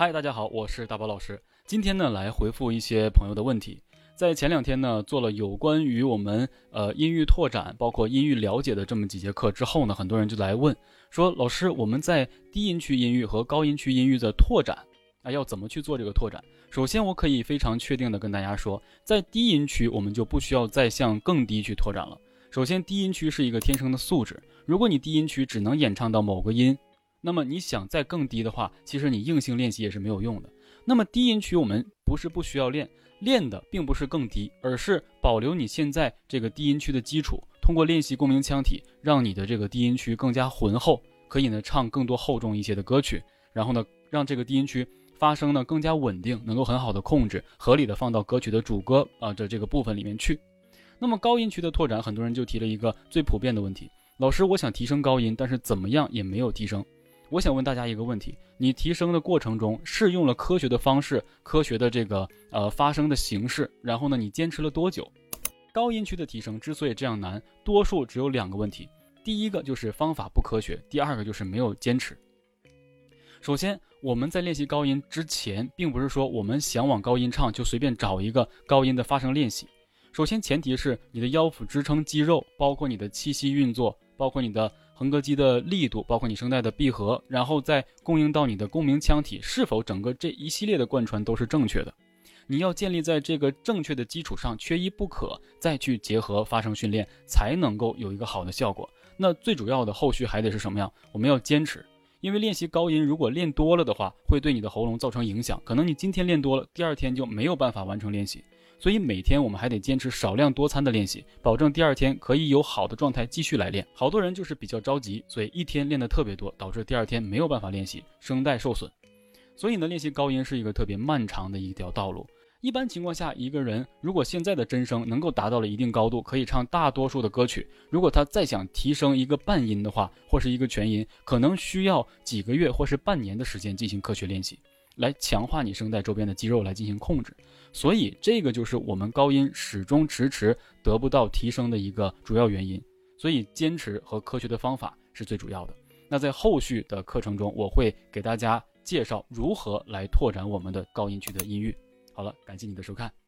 嗨，大家好，我是大宝老师。今天呢，来回复一些朋友的问题。在前两天呢，做了有关于我们呃音域拓展，包括音域了解的这么几节课之后呢，很多人就来问说，老师，我们在低音区音域和高音区音域的拓展啊，要怎么去做这个拓展？首先，我可以非常确定的跟大家说，在低音区，我们就不需要再向更低去拓展了。首先，低音区是一个天生的素质，如果你低音区只能演唱到某个音，那么你想再更低的话，其实你硬性练习也是没有用的。那么低音区我们不是不需要练。练的并不是更低，而是保留你现在这个低音区的基础，通过练习共鸣腔体，让你的这个低音区更加浑厚，可以呢唱更多厚重一些的歌曲，然后呢让这个低音区发声呢更加稳定，能够很好的控制，合理的放到歌曲的主歌啊的这个部分里面去。那么高音区的拓展，很多人就提了一个最普遍的问题：老师，我想提升高音，但是怎么样也没有提升。我想问大家一个问题：你提升的过程中是用了科学的方式、科学的这个呃发声的形式，然后呢，你坚持了多久？高音区的提升之所以这样难，多数只有两个问题：第一个就是方法不科学，第二个就是没有坚持。首先，我们在练习高音之前，并不是说我们想往高音唱就随便找一个高音的发声练习。首先，前提是你的腰腹支撑肌肉，包括你的气息运作，包括你的。横膈肌的力度，包括你声带的闭合，然后再供应到你的共鸣腔体，是否整个这一系列的贯穿都是正确的？你要建立在这个正确的基础上，缺一不可，再去结合发声训练，才能够有一个好的效果。那最主要的后续还得是什么呀？我们要坚持，因为练习高音，如果练多了的话，会对你的喉咙造成影响。可能你今天练多了，第二天就没有办法完成练习。所以每天我们还得坚持少量多餐的练习，保证第二天可以有好的状态继续来练。好多人就是比较着急，所以一天练的特别多，导致第二天没有办法练习，声带受损。所以呢，练习高音是一个特别漫长的一条道路。一般情况下，一个人如果现在的真声能够达到了一定高度，可以唱大多数的歌曲，如果他再想提升一个半音的话，或是一个全音，可能需要几个月或是半年的时间进行科学练习。来强化你声带周边的肌肉来进行控制，所以这个就是我们高音始终迟迟得不到提升的一个主要原因。所以坚持和科学的方法是最主要的。那在后续的课程中，我会给大家介绍如何来拓展我们的高音区的音域。好了，感谢你的收看。